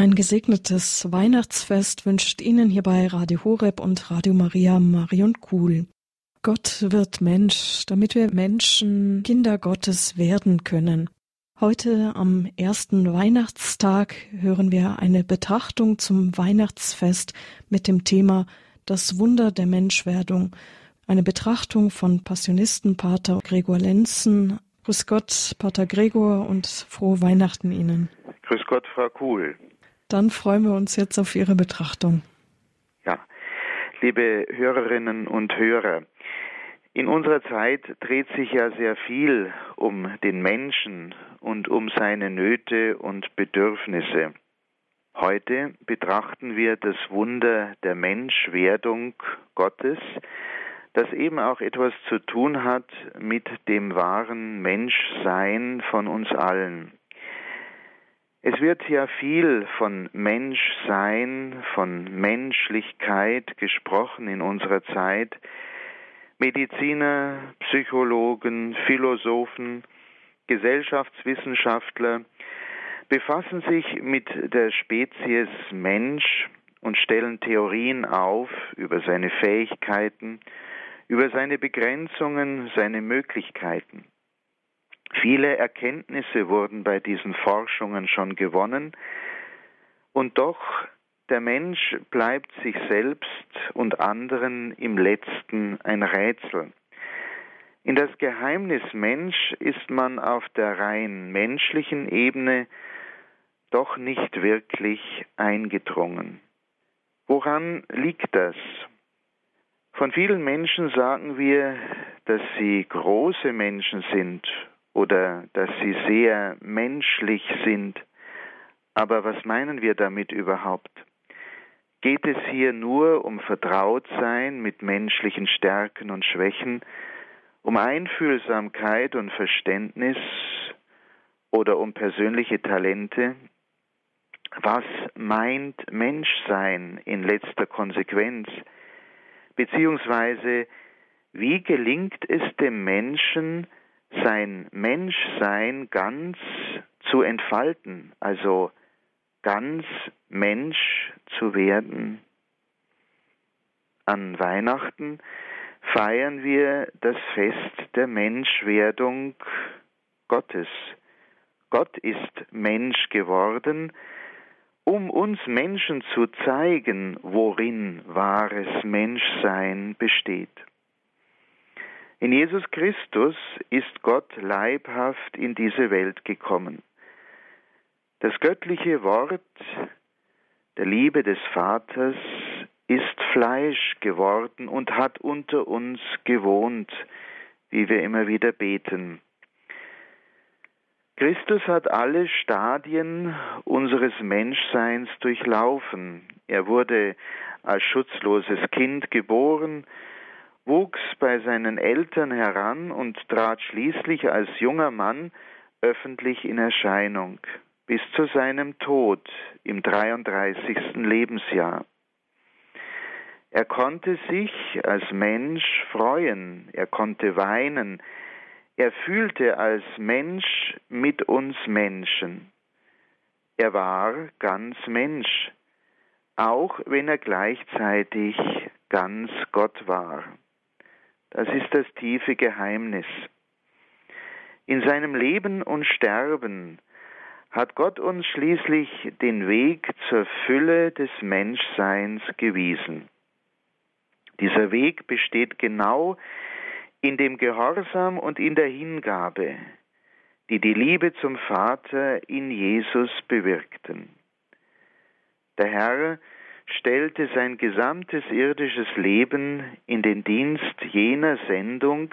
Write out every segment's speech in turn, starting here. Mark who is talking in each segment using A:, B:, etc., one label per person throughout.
A: Ein gesegnetes Weihnachtsfest wünscht Ihnen hier bei Radio Horeb und Radio Maria Marion Kuhl. Gott wird Mensch, damit wir Menschen Kinder Gottes werden können. Heute am ersten Weihnachtstag hören wir eine Betrachtung zum Weihnachtsfest mit dem Thema Das Wunder der Menschwerdung. Eine Betrachtung von Passionistenpater Gregor Lenzen. Grüß Gott, Pater Gregor, und frohe Weihnachten Ihnen.
B: Grüß Gott, Frau Kuhl.
A: Dann freuen wir uns jetzt auf Ihre Betrachtung.
B: Ja, liebe Hörerinnen und Hörer, in unserer Zeit dreht sich ja sehr viel um den Menschen und um seine Nöte und Bedürfnisse. Heute betrachten wir das Wunder der Menschwerdung Gottes, das eben auch etwas zu tun hat mit dem wahren Menschsein von uns allen. Es wird ja viel von Menschsein, von Menschlichkeit gesprochen in unserer Zeit. Mediziner, Psychologen, Philosophen, Gesellschaftswissenschaftler befassen sich mit der Spezies Mensch und stellen Theorien auf über seine Fähigkeiten, über seine Begrenzungen, seine Möglichkeiten. Viele Erkenntnisse wurden bei diesen Forschungen schon gewonnen, und doch der Mensch bleibt sich selbst und anderen im letzten ein Rätsel. In das Geheimnis Mensch ist man auf der rein menschlichen Ebene doch nicht wirklich eingedrungen. Woran liegt das? Von vielen Menschen sagen wir, dass sie große Menschen sind oder dass sie sehr menschlich sind. Aber was meinen wir damit überhaupt? Geht es hier nur um Vertrautsein mit menschlichen Stärken und Schwächen, um Einfühlsamkeit und Verständnis oder um persönliche Talente? Was meint Menschsein in letzter Konsequenz? Beziehungsweise, wie gelingt es dem Menschen, sein Menschsein ganz zu entfalten, also ganz Mensch zu werden. An Weihnachten feiern wir das Fest der Menschwerdung Gottes. Gott ist Mensch geworden, um uns Menschen zu zeigen, worin wahres Menschsein besteht. In Jesus Christus ist Gott leibhaft in diese Welt gekommen. Das göttliche Wort der Liebe des Vaters ist Fleisch geworden und hat unter uns gewohnt, wie wir immer wieder beten. Christus hat alle Stadien unseres Menschseins durchlaufen. Er wurde als schutzloses Kind geboren, wuchs bei seinen Eltern heran und trat schließlich als junger Mann öffentlich in Erscheinung bis zu seinem Tod im 33. Lebensjahr. Er konnte sich als Mensch freuen, er konnte weinen, er fühlte als Mensch mit uns Menschen. Er war ganz Mensch, auch wenn er gleichzeitig ganz Gott war. Das ist das tiefe Geheimnis. In seinem Leben und Sterben hat Gott uns schließlich den Weg zur Fülle des Menschseins gewiesen. Dieser Weg besteht genau in dem Gehorsam und in der Hingabe, die die Liebe zum Vater in Jesus bewirkten. Der Herr stellte sein gesamtes irdisches Leben in den Dienst jener Sendung,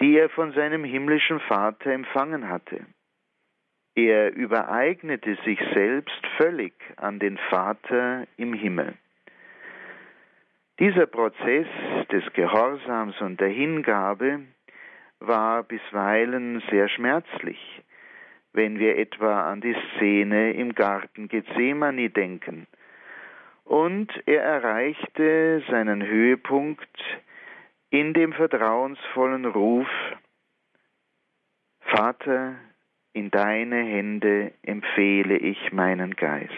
B: die er von seinem himmlischen Vater empfangen hatte. Er übereignete sich selbst völlig an den Vater im Himmel. Dieser Prozess des Gehorsams und der Hingabe war bisweilen sehr schmerzlich, wenn wir etwa an die Szene im Garten Gethsemane denken, und er erreichte seinen Höhepunkt in dem vertrauensvollen Ruf Vater, in deine Hände empfehle ich meinen Geist.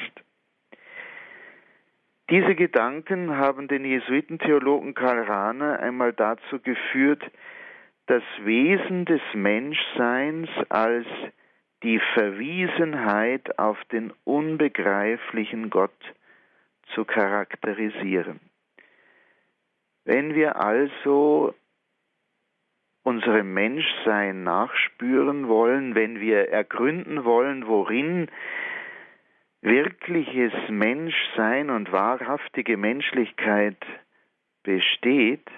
B: Diese Gedanken haben den Jesuitentheologen Karl Rahner einmal dazu geführt, das Wesen des Menschseins als die Verwiesenheit auf den unbegreiflichen Gott zu charakterisieren. Wenn wir also unserem Menschsein nachspüren wollen, wenn wir ergründen wollen, worin wirkliches Menschsein und wahrhaftige Menschlichkeit besteht,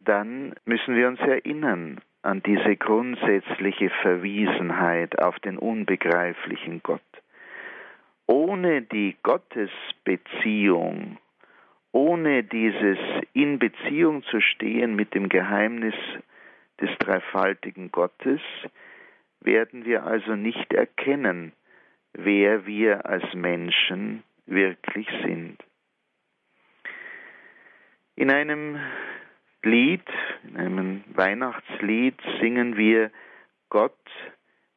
B: dann müssen wir uns erinnern an diese grundsätzliche Verwiesenheit auf den unbegreiflichen Gott. Ohne die Gottesbeziehung, ohne dieses in Beziehung zu stehen mit dem Geheimnis des dreifaltigen Gottes, werden wir also nicht erkennen, wer wir als Menschen wirklich sind. In einem Lied, in einem Weihnachtslied singen wir, Gott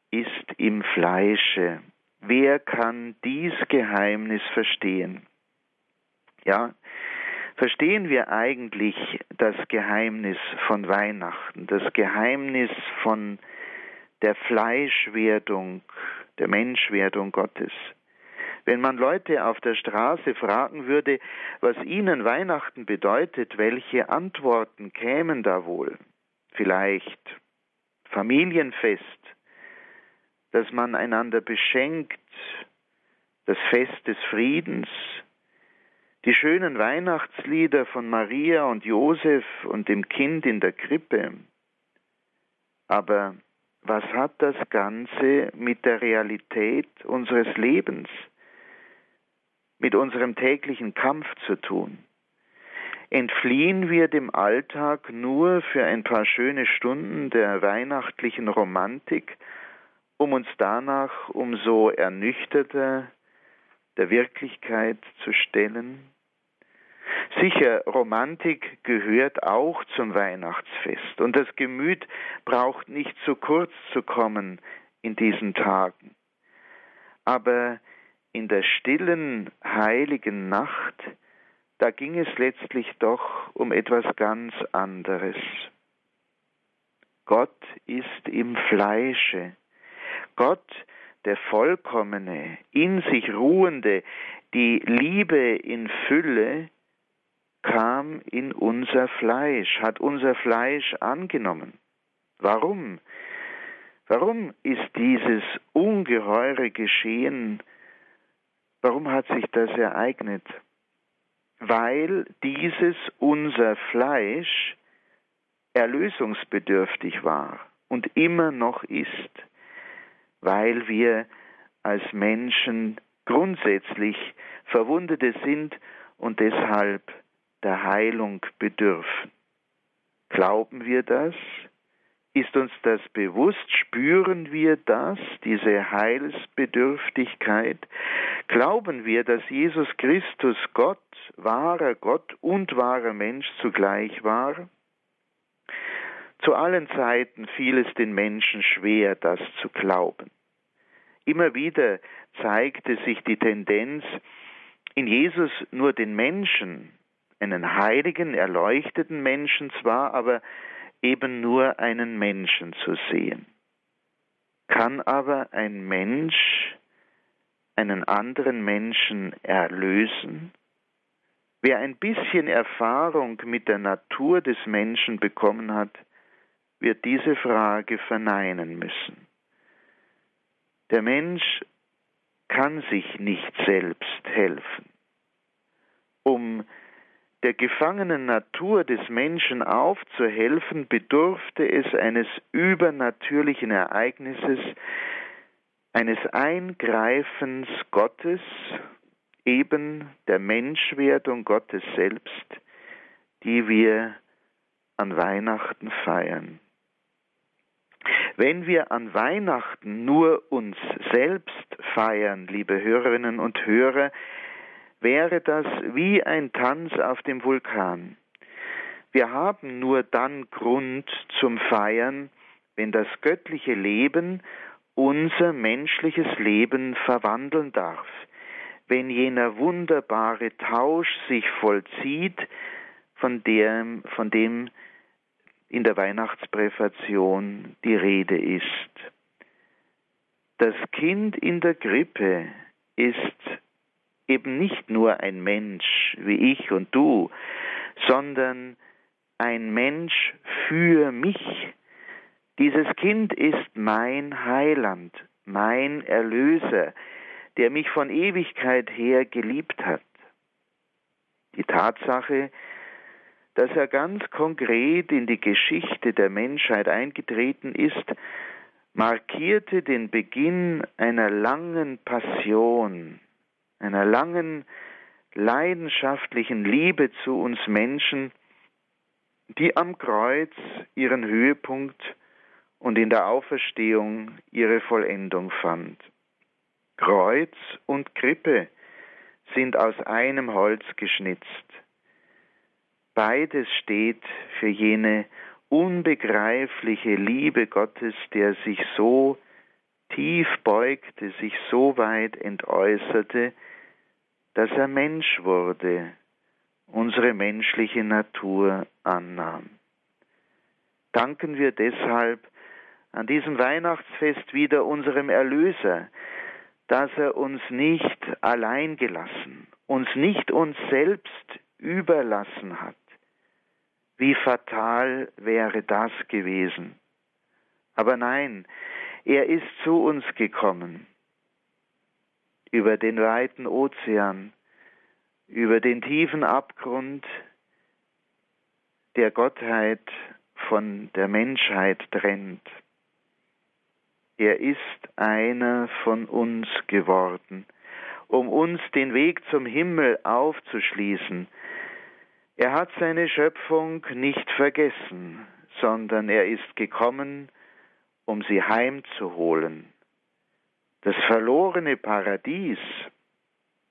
B: ist im Fleische. Wer kann dies Geheimnis verstehen? Ja, verstehen wir eigentlich das Geheimnis von Weihnachten, das Geheimnis von der Fleischwerdung, der Menschwerdung Gottes? Wenn man Leute auf der Straße fragen würde, was ihnen Weihnachten bedeutet, welche Antworten kämen da wohl? Vielleicht Familienfest, dass man einander beschenkt, das Fest des Friedens, die schönen Weihnachtslieder von Maria und Josef und dem Kind in der Krippe. Aber was hat das Ganze mit der Realität unseres Lebens, mit unserem täglichen Kampf zu tun? Entfliehen wir dem Alltag nur für ein paar schöne Stunden der weihnachtlichen Romantik, um uns danach umso ernüchterter der Wirklichkeit zu stellen? Sicher, Romantik gehört auch zum Weihnachtsfest und das Gemüt braucht nicht zu kurz zu kommen in diesen Tagen. Aber in der stillen, heiligen Nacht, da ging es letztlich doch um etwas ganz anderes. Gott ist im Fleische. Gott, der Vollkommene, in sich Ruhende, die Liebe in Fülle, kam in unser Fleisch, hat unser Fleisch angenommen. Warum? Warum ist dieses ungeheure Geschehen, warum hat sich das ereignet? Weil dieses unser Fleisch erlösungsbedürftig war und immer noch ist, weil wir als Menschen grundsätzlich Verwundete sind und deshalb der Heilung bedürfen. Glauben wir das? Ist uns das bewusst? Spüren wir das, diese Heilsbedürftigkeit? Glauben wir, dass Jesus Christus Gott, wahrer Gott und wahrer Mensch zugleich war? Zu allen Zeiten fiel es den Menschen schwer, das zu glauben. Immer wieder zeigte sich die Tendenz, in Jesus nur den Menschen, einen heiligen, erleuchteten Menschen zwar, aber eben nur einen Menschen zu sehen. Kann aber ein Mensch einen anderen Menschen erlösen? Wer ein bisschen Erfahrung mit der Natur des Menschen bekommen hat, wird diese Frage verneinen müssen. Der Mensch kann sich nicht selbst helfen. Um der gefangenen Natur des Menschen aufzuhelfen, bedurfte es eines übernatürlichen Ereignisses, eines Eingreifens Gottes, eben der Menschwerdung Gottes selbst, die wir an Weihnachten feiern. Wenn wir an Weihnachten nur uns selbst feiern, liebe Hörerinnen und Hörer, wäre das wie ein Tanz auf dem Vulkan. Wir haben nur dann Grund zum Feiern, wenn das göttliche Leben unser menschliches Leben verwandeln darf, wenn jener wunderbare Tausch sich vollzieht, von dem, von dem in der Weihnachtspräfation die Rede ist. Das Kind in der Grippe ist eben nicht nur ein Mensch wie ich und du, sondern ein Mensch für mich. Dieses Kind ist mein Heiland, mein Erlöser, der mich von Ewigkeit her geliebt hat. Die Tatsache, dass er ganz konkret in die Geschichte der Menschheit eingetreten ist, markierte den Beginn einer langen Passion, einer langen leidenschaftlichen Liebe zu uns Menschen, die am Kreuz ihren Höhepunkt und in der Auferstehung ihre Vollendung fand. Kreuz und Krippe sind aus einem Holz geschnitzt. Beides steht für jene unbegreifliche Liebe Gottes, der sich so tief beugte, sich so weit entäußerte, dass er Mensch wurde, unsere menschliche Natur annahm. Danken wir deshalb an diesem Weihnachtsfest wieder unserem Erlöser, dass er uns nicht allein gelassen, uns nicht uns selbst überlassen hat. Wie fatal wäre das gewesen. Aber nein, er ist zu uns gekommen, über den weiten Ozean, über den tiefen Abgrund der Gottheit von der Menschheit trennt. Er ist einer von uns geworden, um uns den Weg zum Himmel aufzuschließen. Er hat seine Schöpfung nicht vergessen, sondern er ist gekommen, um sie heimzuholen. Das verlorene Paradies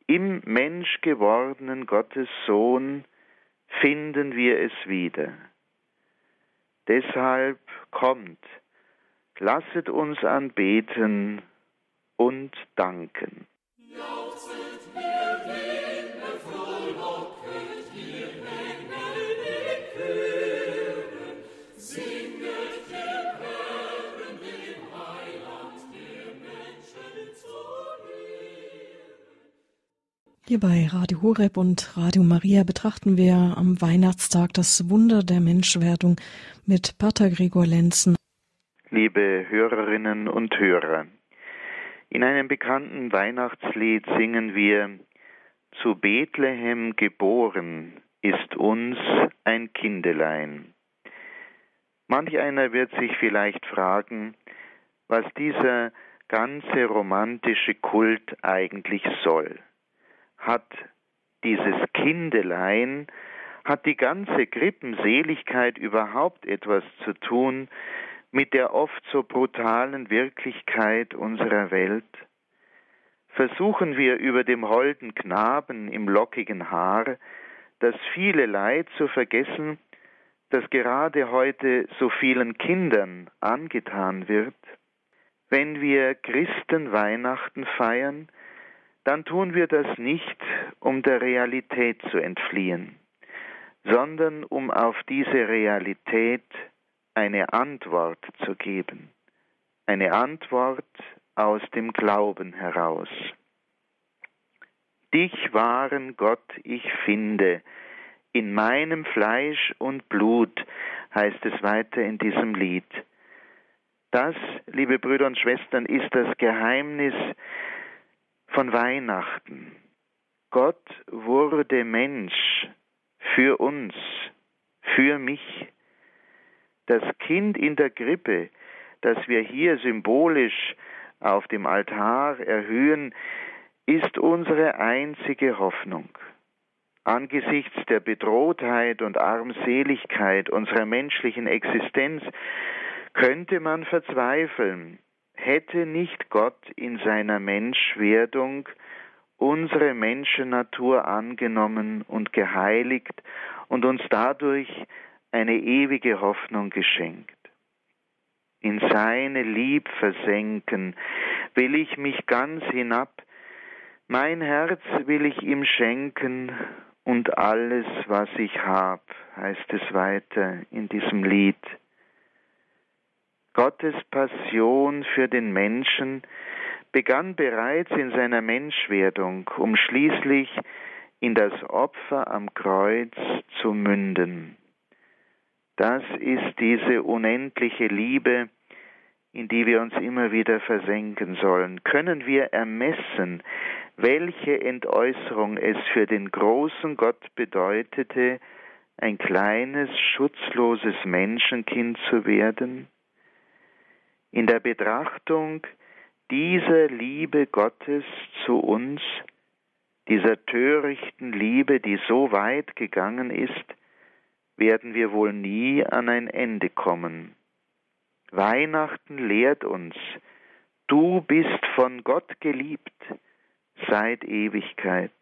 B: im menschgewordenen Gottes Sohn finden wir es wieder. Deshalb kommt, lasset uns anbeten und danken.
A: Hier bei Radio Horeb und Radio Maria betrachten wir am Weihnachtstag das Wunder der Menschwerdung mit Pater Gregor Lenzen.
B: Liebe Hörerinnen und Hörer, in einem bekannten Weihnachtslied singen wir Zu Bethlehem geboren ist uns ein Kindelein. Manch einer wird sich vielleicht fragen, was dieser ganze romantische Kult eigentlich soll hat dieses Kindelein, hat die ganze Krippenseligkeit überhaupt etwas zu tun mit der oft so brutalen Wirklichkeit unserer Welt? Versuchen wir über dem holden Knaben im lockigen Haar das viele Leid zu vergessen, das gerade heute so vielen Kindern angetan wird? Wenn wir Christen Weihnachten feiern, dann tun wir das nicht, um der Realität zu entfliehen, sondern um auf diese Realität eine Antwort zu geben, eine Antwort aus dem Glauben heraus. Dich wahren Gott ich finde, in meinem Fleisch und Blut, heißt es weiter in diesem Lied. Das, liebe Brüder und Schwestern, ist das Geheimnis von Weihnachten. Gott wurde Mensch für uns, für mich. Das Kind in der Krippe, das wir hier symbolisch auf dem Altar erhöhen, ist unsere einzige Hoffnung. Angesichts der Bedrohtheit und Armseligkeit unserer menschlichen Existenz könnte man verzweifeln, hätte nicht Gott in seiner Menschwerdung unsere Menschennatur angenommen und geheiligt und uns dadurch eine ewige Hoffnung geschenkt. In seine Lieb versenken will ich mich ganz hinab, Mein Herz will ich ihm schenken und alles, was ich hab, heißt es weiter in diesem Lied. Gottes Passion für den Menschen begann bereits in seiner Menschwerdung, um schließlich in das Opfer am Kreuz zu münden. Das ist diese unendliche Liebe, in die wir uns immer wieder versenken sollen. Können wir ermessen, welche Entäußerung es für den großen Gott bedeutete, ein kleines, schutzloses Menschenkind zu werden? In der Betrachtung dieser Liebe Gottes zu uns, dieser törichten Liebe, die so weit gegangen ist, werden wir wohl nie an ein Ende kommen. Weihnachten lehrt uns, du bist von Gott geliebt seit Ewigkeit.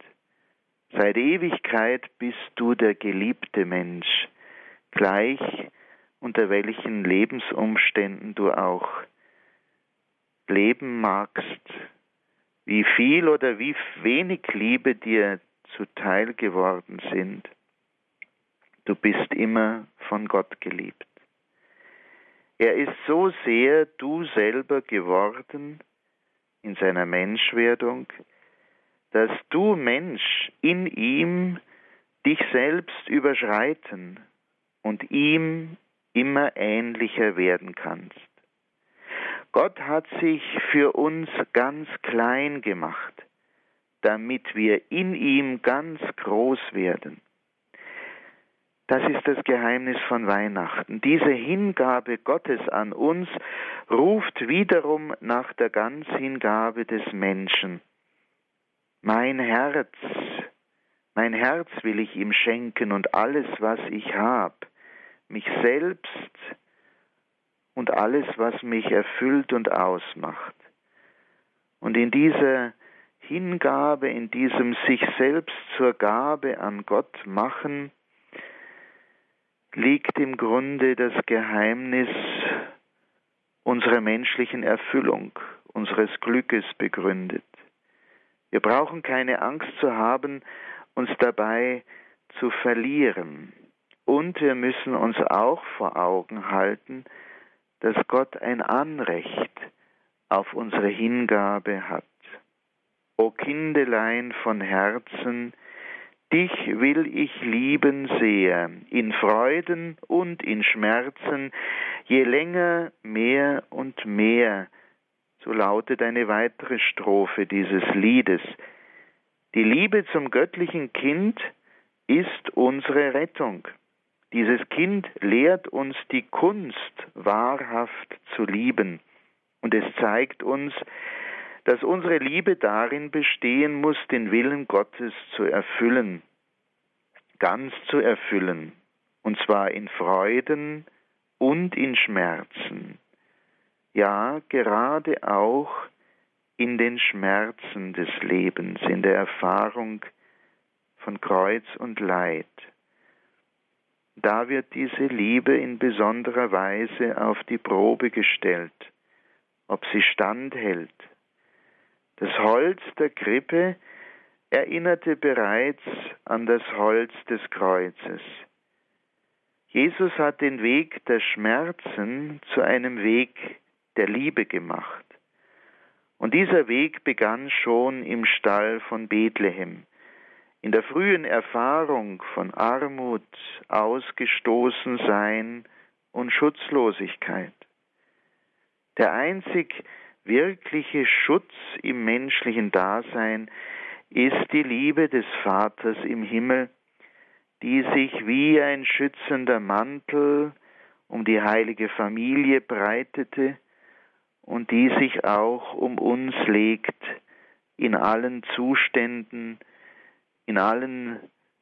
B: Seit Ewigkeit bist du der geliebte Mensch, gleich unter welchen Lebensumständen du auch leben magst, wie viel oder wie wenig Liebe dir zuteil geworden sind. Du bist immer von Gott geliebt. Er ist so sehr du selber geworden in seiner Menschwerdung, dass du Mensch in ihm dich selbst überschreiten und ihm immer ähnlicher werden kannst. Gott hat sich für uns ganz klein gemacht, damit wir in ihm ganz groß werden. Das ist das Geheimnis von Weihnachten. Diese Hingabe Gottes an uns ruft wiederum nach der Ganzhingabe des Menschen. Mein Herz, mein Herz will ich ihm schenken und alles, was ich hab, mich selbst und alles, was mich erfüllt und ausmacht. Und in dieser Hingabe, in diesem sich selbst zur Gabe an Gott machen, liegt im Grunde das Geheimnis unserer menschlichen Erfüllung, unseres Glückes begründet. Wir brauchen keine Angst zu haben, uns dabei zu verlieren. Und wir müssen uns auch vor Augen halten, dass Gott ein Anrecht auf unsere Hingabe hat. O Kindelein von Herzen, dich will ich lieben sehr, in Freuden und in Schmerzen, je länger mehr und mehr, so lautet eine weitere Strophe dieses Liedes. Die Liebe zum göttlichen Kind ist unsere Rettung. Dieses Kind lehrt uns die Kunst, wahrhaft zu lieben. Und es zeigt uns, dass unsere Liebe darin bestehen muss, den Willen Gottes zu erfüllen, ganz zu erfüllen, und zwar in Freuden und in Schmerzen, ja gerade auch in den Schmerzen des Lebens, in der Erfahrung von Kreuz und Leid da wird diese Liebe in besonderer Weise auf die Probe gestellt, ob sie standhält. Das Holz der Krippe erinnerte bereits an das Holz des Kreuzes. Jesus hat den Weg der Schmerzen zu einem Weg der Liebe gemacht. Und dieser Weg begann schon im Stall von Bethlehem in der frühen Erfahrung von Armut, Ausgestoßensein und Schutzlosigkeit. Der einzig wirkliche Schutz im menschlichen Dasein ist die Liebe des Vaters im Himmel, die sich wie ein schützender Mantel um die heilige Familie breitete und die sich auch um uns legt in allen Zuständen, in allen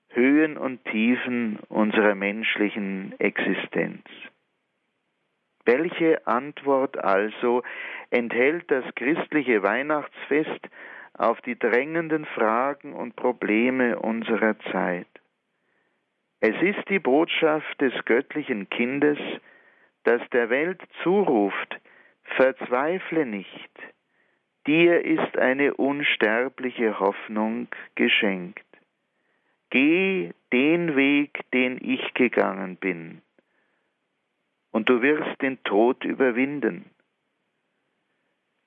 B: Höhen und Tiefen unserer menschlichen Existenz. Welche Antwort also enthält das christliche Weihnachtsfest auf die drängenden Fragen und Probleme unserer Zeit? Es ist die Botschaft des göttlichen Kindes, das der Welt zuruft, verzweifle nicht, dir ist eine unsterbliche Hoffnung geschenkt. Geh den Weg, den ich gegangen bin, und du wirst den Tod überwinden.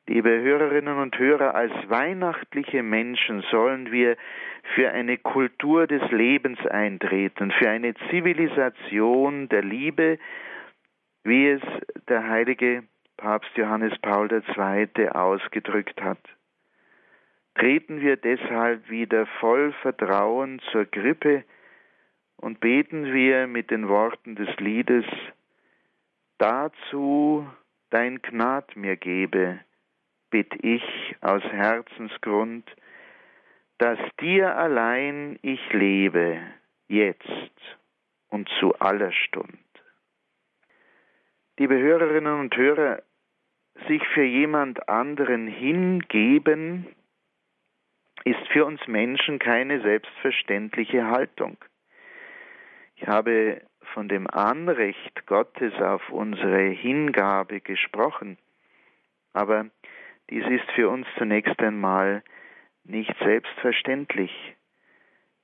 B: Liebe Hörerinnen und Hörer, als weihnachtliche Menschen sollen wir für eine Kultur des Lebens eintreten, für eine Zivilisation der Liebe, wie es der heilige Papst Johannes Paul II. ausgedrückt hat. Treten wir deshalb wieder voll Vertrauen zur Grippe und beten wir mit den Worten des Liedes, dazu dein Gnad mir gebe, bitt ich aus Herzensgrund, dass dir allein ich lebe, jetzt und zu aller Stund. Liebe Hörerinnen und Hörer, sich für jemand anderen hingeben, ist für uns Menschen keine selbstverständliche Haltung. Ich habe von dem Anrecht Gottes auf unsere Hingabe gesprochen, aber dies ist für uns zunächst einmal nicht selbstverständlich.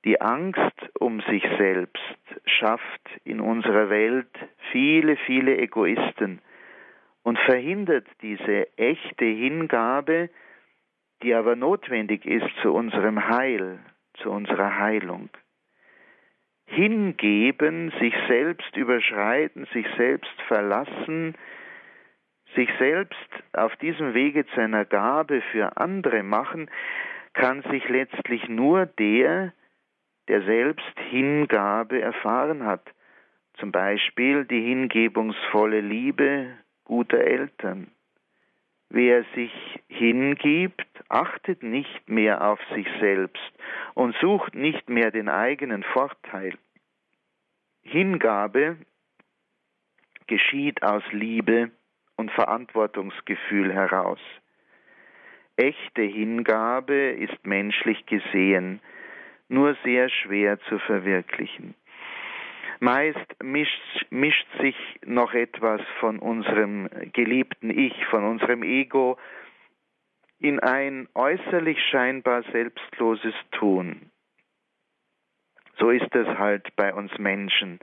B: Die Angst um sich selbst schafft in unserer Welt viele, viele Egoisten und verhindert diese echte Hingabe, die aber notwendig ist zu unserem Heil, zu unserer Heilung. Hingeben, sich selbst überschreiten, sich selbst verlassen, sich selbst auf diesem Wege zu einer Gabe für andere machen, kann sich letztlich nur der, der selbst Hingabe erfahren hat, zum Beispiel die hingebungsvolle Liebe guter Eltern. Wer sich hingibt, achtet nicht mehr auf sich selbst und sucht nicht mehr den eigenen Vorteil. Hingabe geschieht aus Liebe und Verantwortungsgefühl heraus. Echte Hingabe ist menschlich gesehen nur sehr schwer zu verwirklichen. Meist mischt, mischt, sich noch etwas von unserem geliebten Ich, von unserem Ego in ein äußerlich scheinbar selbstloses Tun. So ist es halt bei uns Menschen.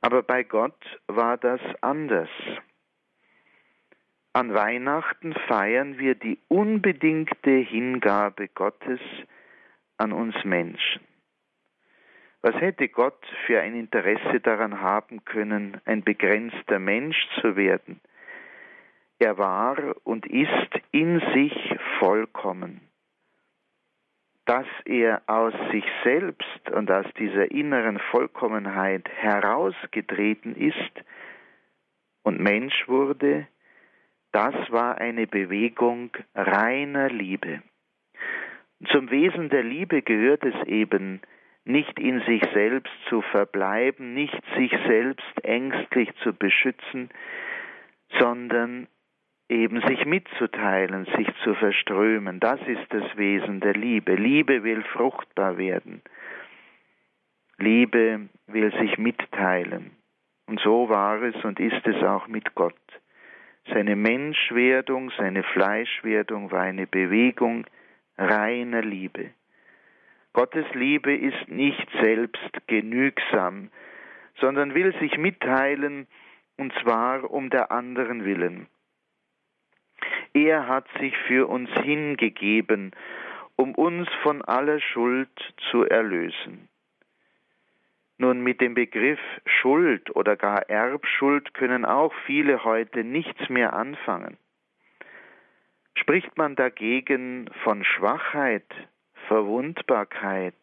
B: Aber bei Gott war das anders. An Weihnachten feiern wir die unbedingte Hingabe Gottes an uns Menschen. Was hätte Gott für ein Interesse daran haben können, ein begrenzter Mensch zu werden? Er war und ist in sich vollkommen. Dass er aus sich selbst und aus dieser inneren Vollkommenheit herausgetreten ist und Mensch wurde, das war eine Bewegung reiner Liebe. Zum Wesen der Liebe gehört es eben, nicht in sich selbst zu verbleiben, nicht sich selbst ängstlich zu beschützen, sondern eben sich mitzuteilen, sich zu verströmen. Das ist das Wesen der Liebe. Liebe will fruchtbar werden. Liebe will sich mitteilen. Und so war es und ist es auch mit Gott. Seine Menschwerdung, seine Fleischwerdung war eine Bewegung reiner Liebe. Gottes Liebe ist nicht selbst genügsam, sondern will sich mitteilen, und zwar um der anderen willen. Er hat sich für uns hingegeben, um uns von aller Schuld zu erlösen. Nun mit dem Begriff Schuld oder gar Erbschuld können auch viele heute nichts mehr anfangen. Spricht man dagegen von Schwachheit, Verwundbarkeit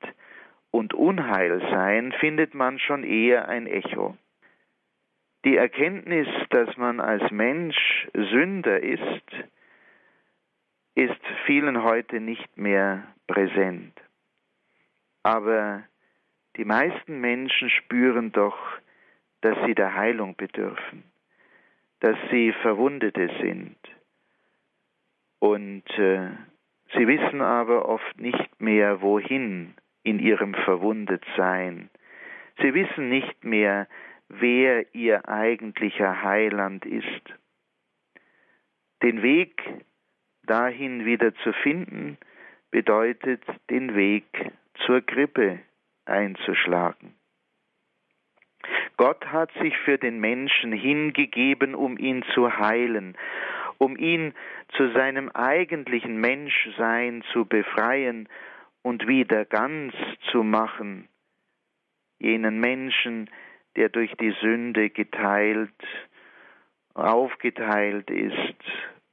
B: und Unheilsein, findet man schon eher ein Echo. Die Erkenntnis, dass man als Mensch Sünder ist, ist vielen heute nicht mehr präsent. Aber die meisten Menschen spüren doch, dass sie der Heilung bedürfen, dass sie Verwundete sind. Und äh, sie wissen aber oft nicht mehr, wohin in ihrem Verwundetsein. Sie wissen nicht mehr, wer ihr eigentlicher Heiland ist. Den Weg dahin wieder zu finden, bedeutet den Weg zur Krippe einzuschlagen. Gott hat sich für den Menschen hingegeben, um ihn zu heilen, um ihn zu seinem eigentlichen Menschsein zu befreien und wieder ganz zu machen, jenen Menschen, der durch die Sünde geteilt, aufgeteilt ist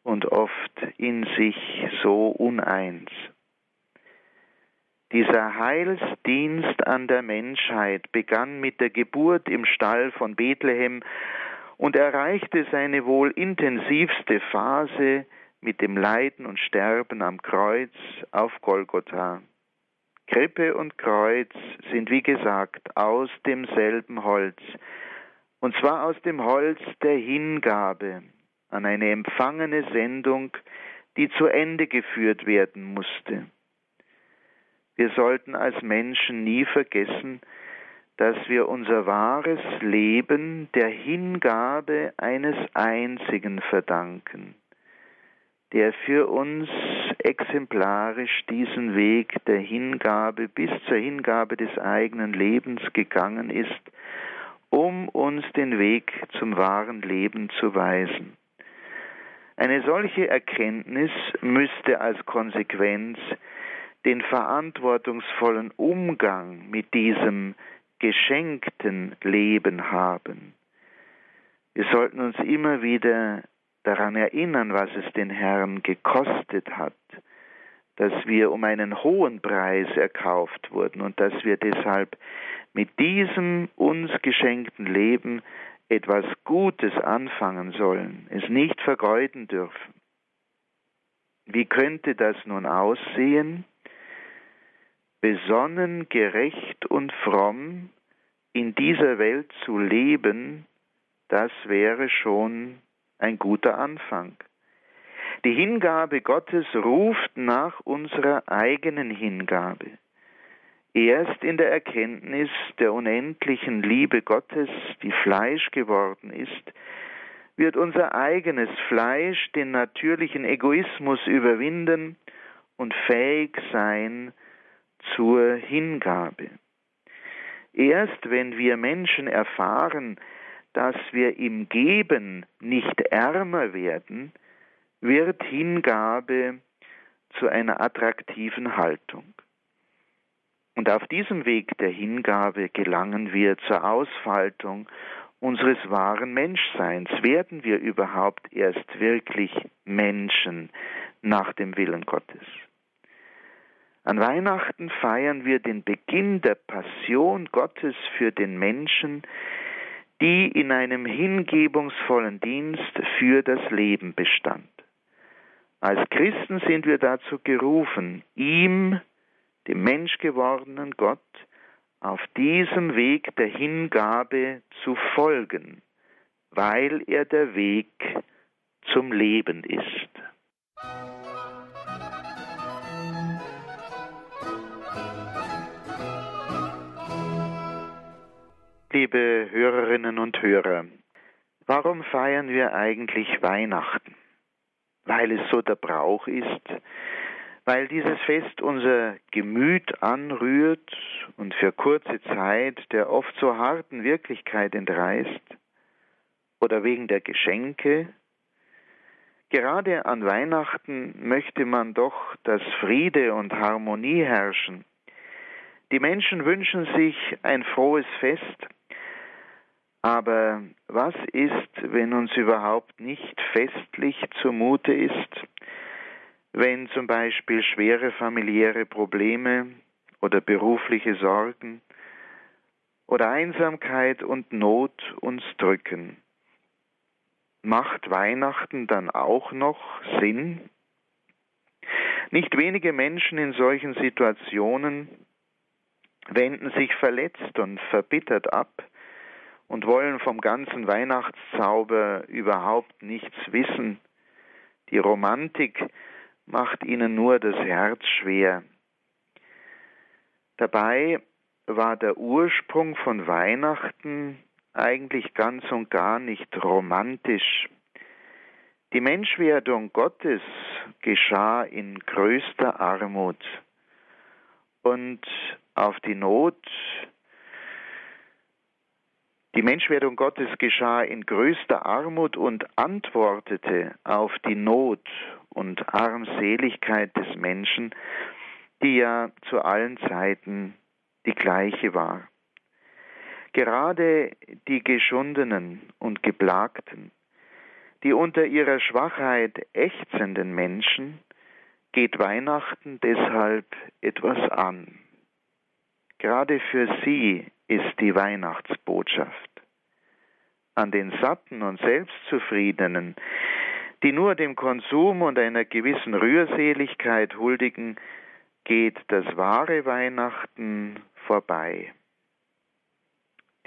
B: und oft in sich so uneins. Dieser Heilsdienst an der Menschheit begann mit der Geburt im Stall von Bethlehem und erreichte seine wohl intensivste Phase mit dem Leiden und Sterben am Kreuz auf Golgotha. Krippe und Kreuz sind wie gesagt aus demselben Holz, und zwar aus dem Holz der Hingabe an eine empfangene Sendung, die zu Ende geführt werden musste. Wir sollten als Menschen nie vergessen, dass wir unser wahres Leben der Hingabe eines Einzigen verdanken, der für uns exemplarisch diesen Weg der Hingabe bis zur Hingabe des eigenen Lebens gegangen ist, um uns den Weg zum wahren Leben zu weisen. Eine solche Erkenntnis müsste als Konsequenz den verantwortungsvollen Umgang mit diesem geschenkten Leben haben. Wir sollten uns immer wieder daran erinnern, was es den Herrn gekostet hat, dass wir um einen hohen Preis erkauft wurden und dass wir deshalb mit diesem uns geschenkten Leben etwas Gutes anfangen sollen, es nicht vergeuden dürfen. Wie könnte das nun aussehen? besonnen, gerecht und fromm in dieser Welt zu leben, das wäre schon ein guter Anfang. Die Hingabe Gottes ruft nach unserer eigenen Hingabe. Erst in der Erkenntnis der unendlichen Liebe Gottes, die Fleisch geworden ist, wird unser eigenes Fleisch den natürlichen Egoismus überwinden und fähig sein, zur Hingabe. Erst wenn wir Menschen erfahren, dass wir im Geben nicht ärmer werden, wird Hingabe zu einer attraktiven Haltung. Und auf diesem Weg der Hingabe gelangen wir zur Ausfaltung unseres wahren Menschseins. Werden wir überhaupt erst wirklich Menschen nach dem Willen Gottes? An Weihnachten feiern wir den Beginn der Passion Gottes für den Menschen, die in einem hingebungsvollen Dienst für das Leben bestand. Als Christen sind wir dazu gerufen, ihm, dem menschgewordenen Gott, auf diesem Weg der Hingabe zu folgen, weil er der Weg zum Leben ist. Liebe Hörerinnen und Hörer, warum feiern wir eigentlich Weihnachten? Weil es so der Brauch ist, weil dieses Fest unser Gemüt anrührt und für kurze Zeit der oft so harten Wirklichkeit entreißt, oder wegen der Geschenke. Gerade an Weihnachten möchte man doch, dass Friede und Harmonie herrschen. Die Menschen wünschen sich ein frohes Fest, aber was ist, wenn uns überhaupt nicht festlich zumute ist, wenn zum Beispiel schwere familiäre Probleme oder berufliche Sorgen oder Einsamkeit und Not uns drücken? Macht Weihnachten dann auch noch Sinn? Nicht wenige Menschen in solchen Situationen wenden sich verletzt und verbittert ab, und wollen vom ganzen Weihnachtszauber überhaupt nichts wissen. Die Romantik macht ihnen nur das Herz schwer. Dabei war der Ursprung von Weihnachten eigentlich ganz und gar nicht romantisch. Die Menschwerdung Gottes geschah in größter Armut. Und auf die Not, die Menschwerdung Gottes geschah in größter Armut und antwortete auf die Not und Armseligkeit des Menschen, die ja zu allen Zeiten die gleiche war. Gerade die Geschundenen und Geplagten, die unter ihrer Schwachheit ächzenden Menschen, geht Weihnachten deshalb etwas an. Gerade für sie ist die Weihnachtsbotschaft. An den Satten und Selbstzufriedenen, die nur dem Konsum und einer gewissen Rührseligkeit huldigen, geht das wahre Weihnachten vorbei.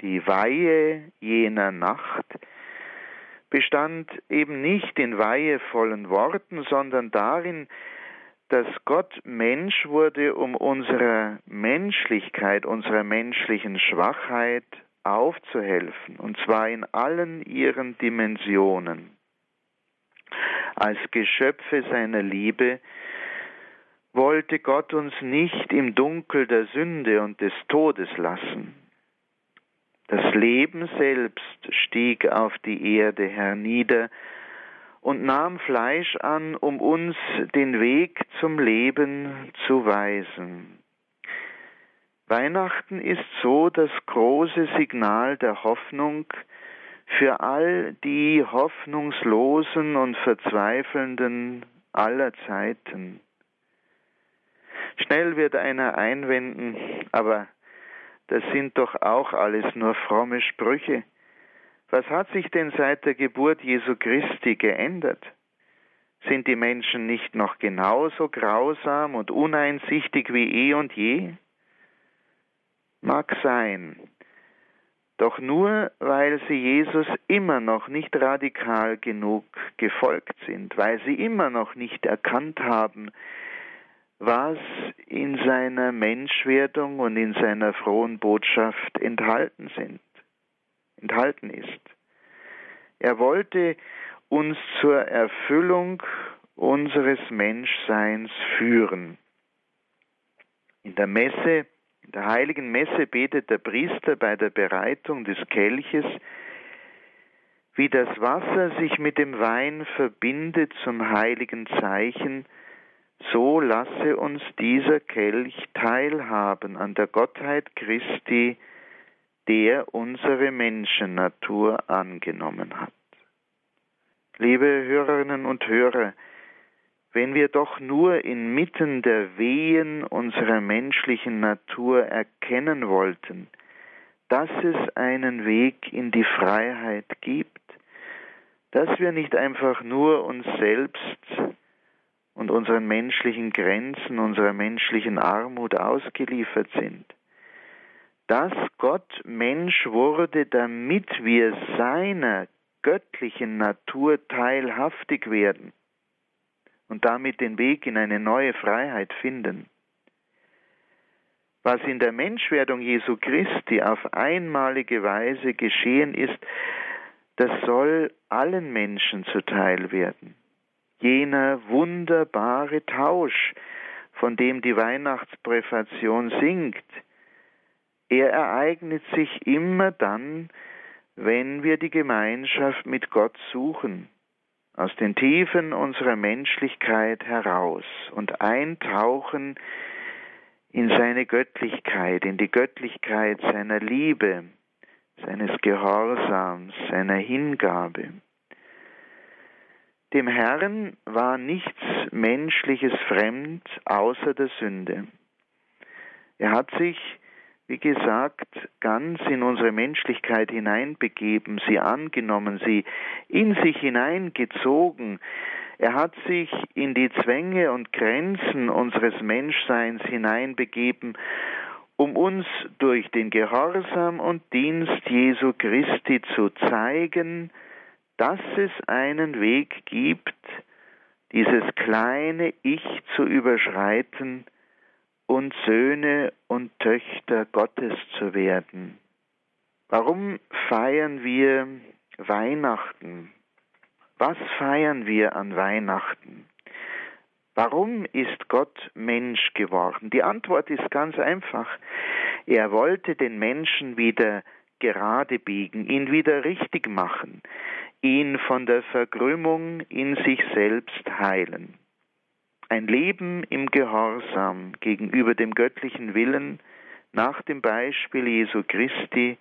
B: Die Weihe jener Nacht bestand eben nicht in weihevollen Worten, sondern darin, dass Gott Mensch wurde, um unserer Menschlichkeit, unserer menschlichen Schwachheit aufzuhelfen, und zwar in allen ihren Dimensionen. Als Geschöpfe seiner Liebe wollte Gott uns nicht im Dunkel der Sünde und des Todes lassen. Das Leben selbst stieg auf die Erde hernieder und nahm Fleisch an, um uns den Weg zum Leben zu weisen. Weihnachten ist so das große Signal der Hoffnung für all die Hoffnungslosen und Verzweifelnden aller Zeiten. Schnell wird einer einwenden, aber das sind doch auch alles nur fromme Sprüche. Was hat sich denn seit der Geburt Jesu Christi geändert? Sind die Menschen nicht noch genauso grausam und uneinsichtig wie eh und je? Mag sein, doch nur weil sie Jesus immer noch nicht radikal genug gefolgt sind, weil sie immer noch nicht erkannt haben, was in seiner Menschwerdung und in seiner frohen Botschaft enthalten sind, enthalten ist. Er wollte uns zur Erfüllung unseres Menschseins führen. In der Messe, in der heiligen Messe betet der Priester bei der Bereitung des Kelches, wie das Wasser sich mit dem Wein verbindet zum heiligen Zeichen, so lasse uns dieser Kelch teilhaben an der Gottheit Christi, der unsere Menschennatur angenommen hat. Liebe Hörerinnen und Hörer, wenn wir doch nur inmitten der Wehen unserer menschlichen Natur erkennen wollten, dass es einen Weg in die Freiheit gibt, dass wir nicht einfach nur uns selbst und unseren menschlichen Grenzen, unserer menschlichen Armut ausgeliefert sind. Dass Gott Mensch wurde, damit wir seiner göttlichen Natur teilhaftig werden und damit den Weg in eine neue Freiheit finden. Was in der Menschwerdung Jesu Christi auf einmalige Weise geschehen ist, das soll allen Menschen zuteil werden jener wunderbare Tausch, von dem die Weihnachtspräfation singt, er ereignet sich immer dann, wenn wir die Gemeinschaft mit Gott suchen, aus den Tiefen unserer Menschlichkeit heraus und eintauchen in seine Göttlichkeit, in die Göttlichkeit seiner Liebe, seines Gehorsams, seiner Hingabe. Dem Herrn war nichts Menschliches fremd außer der Sünde. Er hat sich, wie gesagt, ganz in unsere Menschlichkeit hineinbegeben, sie angenommen, sie in sich hineingezogen. Er hat sich in die Zwänge und Grenzen unseres Menschseins hineinbegeben, um uns durch den Gehorsam und Dienst Jesu Christi zu zeigen, dass es einen Weg gibt, dieses kleine Ich zu überschreiten und Söhne und Töchter Gottes zu werden. Warum feiern wir Weihnachten? Was feiern wir an Weihnachten? Warum ist Gott Mensch geworden? Die Antwort ist ganz einfach. Er wollte den Menschen wieder gerade biegen, ihn wieder richtig machen, ihn von der Verkrümmung in sich selbst heilen. Ein Leben im Gehorsam gegenüber dem göttlichen Willen nach dem Beispiel Jesu Christi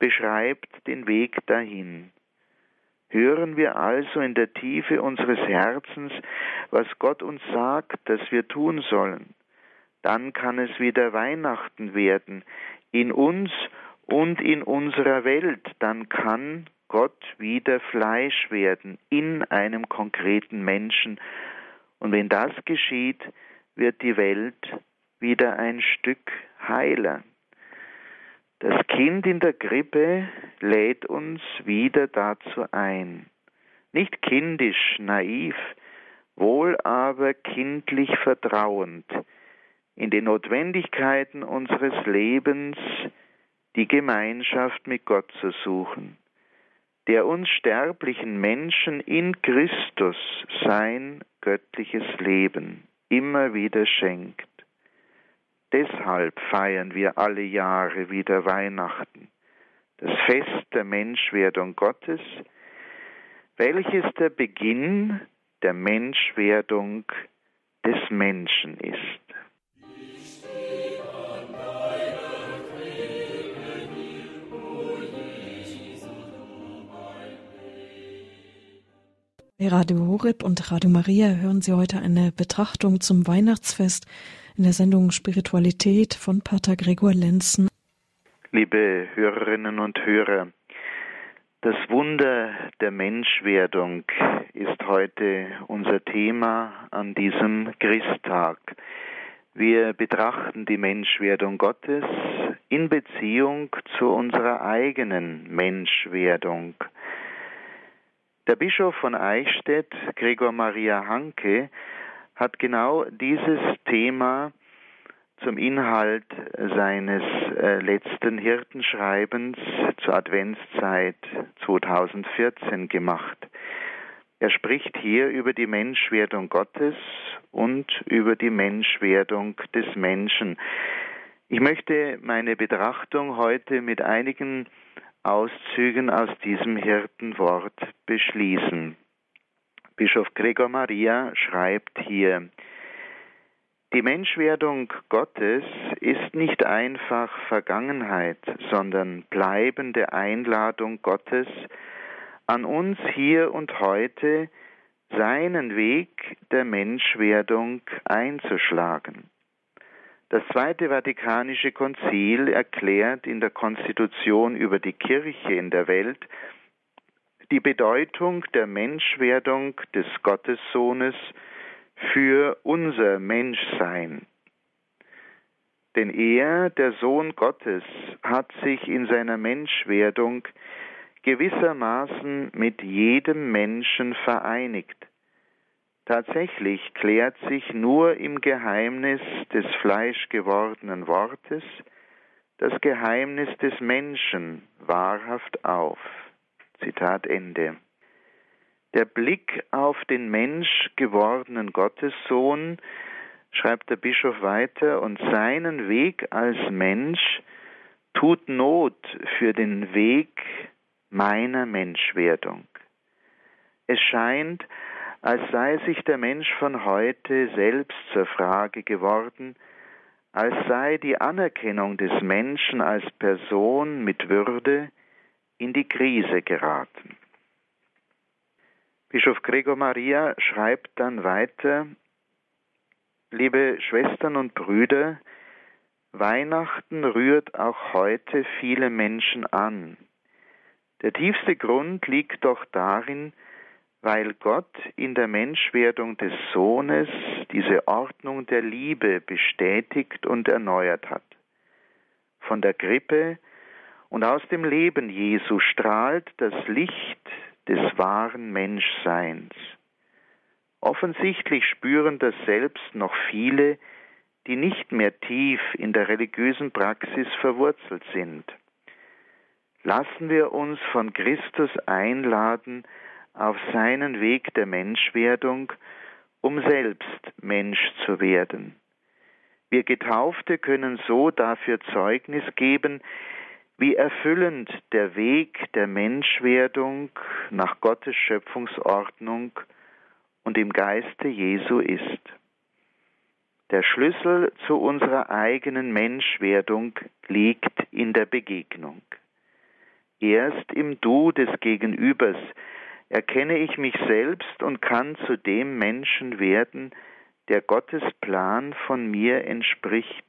B: beschreibt den Weg dahin. Hören wir also in der Tiefe unseres Herzens, was Gott uns sagt, dass wir tun sollen. Dann kann es wieder Weihnachten werden, in uns und in unserer Welt. Dann kann Gott wieder Fleisch werden in einem konkreten Menschen. Und wenn das geschieht, wird die Welt wieder ein Stück heiler. Das Kind in der Krippe lädt uns wieder dazu ein. Nicht kindisch, naiv, wohl aber kindlich vertrauend, in den Notwendigkeiten unseres Lebens die Gemeinschaft mit Gott zu suchen, der uns sterblichen Menschen in Christus sein göttliches Leben immer wieder schenkt. Deshalb feiern wir alle Jahre wieder Weihnachten, das Fest der Menschwerdung Gottes, welches der Beginn der Menschwerdung des Menschen ist.
A: Radio Horeb und Radio Maria hören Sie heute eine Betrachtung zum Weihnachtsfest in der Sendung Spiritualität von Pater Gregor Lenzen.
B: Liebe Hörerinnen und Hörer, das Wunder der Menschwerdung ist heute unser Thema an diesem Christtag. Wir betrachten die Menschwerdung Gottes in Beziehung zu unserer eigenen Menschwerdung. Der Bischof von Eichstätt, Gregor Maria Hanke, hat genau dieses Thema zum Inhalt seines äh, letzten Hirtenschreibens zur Adventszeit 2014 gemacht. Er spricht hier über die Menschwerdung Gottes und über die Menschwerdung des Menschen. Ich möchte meine Betrachtung heute mit einigen Auszügen aus diesem Hirtenwort beschließen. Bischof Gregor Maria schreibt hier, die Menschwerdung Gottes ist nicht einfach Vergangenheit, sondern bleibende Einladung Gottes an uns hier und heute, seinen Weg der Menschwerdung einzuschlagen. Das Zweite Vatikanische Konzil erklärt in der Konstitution über die Kirche in der Welt die Bedeutung der Menschwerdung des Gottessohnes für unser Menschsein. Denn er, der Sohn Gottes, hat sich in seiner Menschwerdung gewissermaßen mit jedem Menschen vereinigt. Tatsächlich klärt sich nur im Geheimnis des fleischgewordenen Wortes das Geheimnis des Menschen wahrhaft auf. Zitat Ende. Der Blick auf den Mensch gewordenen Gottessohn, schreibt der Bischof weiter, und seinen Weg als Mensch tut Not für den Weg meiner Menschwerdung. Es scheint, als sei sich der Mensch von heute selbst zur Frage geworden, als sei die Anerkennung des Menschen als Person mit Würde in die Krise geraten. Bischof Gregor Maria schreibt dann weiter, Liebe Schwestern und Brüder, Weihnachten rührt auch heute viele Menschen an. Der tiefste Grund liegt doch darin, weil Gott in der Menschwerdung des Sohnes diese Ordnung der Liebe bestätigt und erneuert hat. Von der Krippe und aus dem Leben Jesu strahlt das Licht des wahren Menschseins. Offensichtlich spüren das selbst noch viele, die nicht mehr tief in der religiösen Praxis verwurzelt sind. Lassen wir uns von Christus einladen auf seinen Weg der Menschwerdung um selbst Mensch zu werden. Wir Getaufte können so dafür Zeugnis geben, wie erfüllend der Weg der Menschwerdung nach Gottes Schöpfungsordnung und im Geiste Jesu ist. Der Schlüssel zu unserer eigenen Menschwerdung liegt in der Begegnung. Erst im Du des Gegenübers erkenne ich mich selbst und kann zu dem Menschen werden, der Gottes Plan von mir entspricht.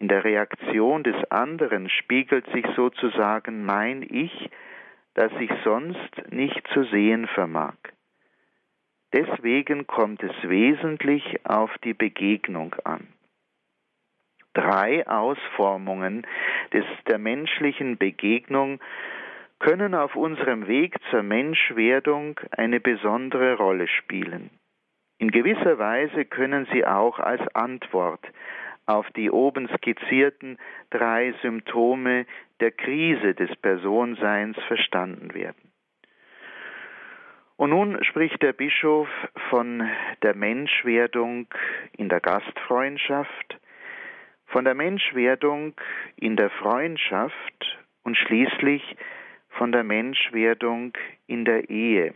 B: In der Reaktion des anderen spiegelt sich sozusagen mein Ich, das ich sonst nicht zu sehen vermag. Deswegen kommt es wesentlich auf die Begegnung an. Drei Ausformungen des, der menschlichen Begegnung können auf unserem Weg zur Menschwerdung eine besondere Rolle spielen. In gewisser Weise können sie auch als Antwort auf die oben skizzierten drei Symptome der Krise des Personseins verstanden werden. Und nun spricht der Bischof von der Menschwerdung in der Gastfreundschaft, von der Menschwerdung in der Freundschaft und schließlich von der Menschwerdung in der Ehe.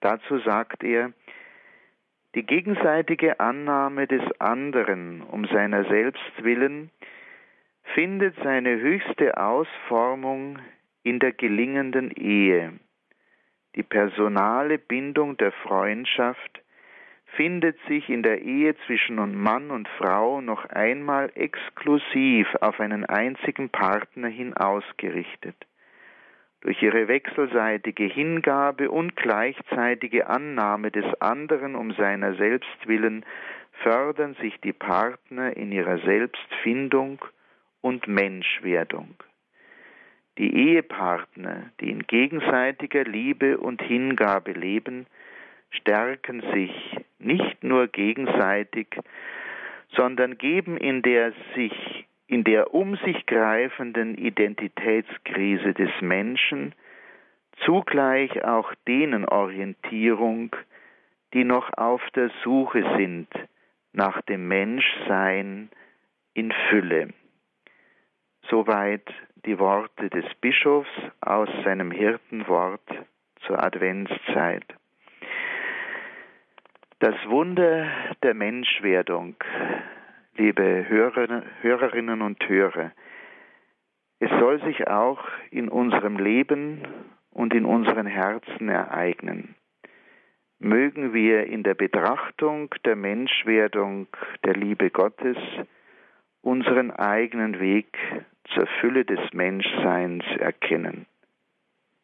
B: Dazu sagt er, die gegenseitige Annahme des anderen um seiner selbst willen findet seine höchste Ausformung in der gelingenden Ehe. Die personale Bindung der Freundschaft findet sich in der Ehe zwischen Mann und Frau noch einmal exklusiv auf einen einzigen Partner hin ausgerichtet. Durch ihre wechselseitige Hingabe und gleichzeitige Annahme des anderen um seiner selbst willen fördern sich die Partner in ihrer Selbstfindung und Menschwerdung. Die Ehepartner, die in gegenseitiger Liebe und Hingabe leben, stärken sich nicht nur gegenseitig, sondern geben in der sich in der um sich greifenden Identitätskrise des Menschen zugleich auch denen Orientierung, die noch auf der Suche sind nach dem Menschsein in Fülle. Soweit die Worte des Bischofs aus seinem Hirtenwort zur Adventszeit. Das Wunder der Menschwerdung liebe Hörer, Hörerinnen und Hörer, es soll sich auch in unserem Leben und in unseren Herzen ereignen. Mögen wir in der Betrachtung der Menschwerdung der Liebe Gottes unseren eigenen Weg zur Fülle des Menschseins erkennen.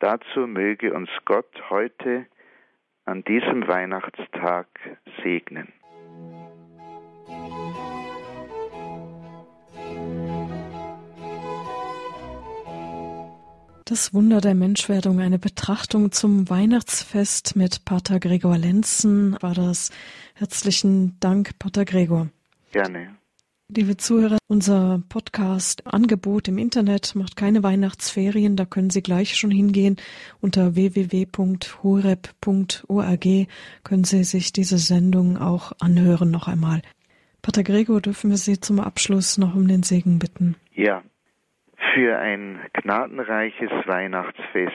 B: Dazu möge uns Gott heute an diesem Weihnachtstag segnen.
A: Das Wunder der Menschwerdung, eine Betrachtung zum Weihnachtsfest mit Pater Gregor Lenzen war das. Herzlichen Dank, Pater Gregor.
B: Gerne.
A: Liebe Zuhörer, unser Podcast-Angebot im Internet macht keine Weihnachtsferien. Da können Sie gleich schon hingehen. Unter www.horeb.org können Sie sich diese Sendung auch anhören noch einmal. Pater Gregor, dürfen wir Sie zum Abschluss noch um den Segen bitten?
B: Ja, für ein gnadenreiches Weihnachtsfest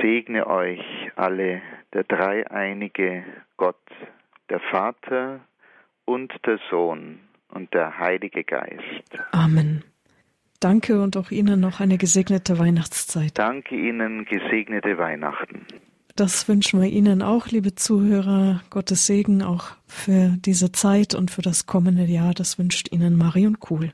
B: segne euch alle der dreieinige Gott, der Vater und der Sohn und der Heilige Geist.
A: Amen. Danke und auch Ihnen noch eine gesegnete Weihnachtszeit.
B: Danke Ihnen, gesegnete Weihnachten.
A: Das wünschen wir Ihnen auch, liebe Zuhörer. Gottes Segen auch für diese Zeit und für das kommende Jahr. Das wünscht Ihnen Marion Kuhl.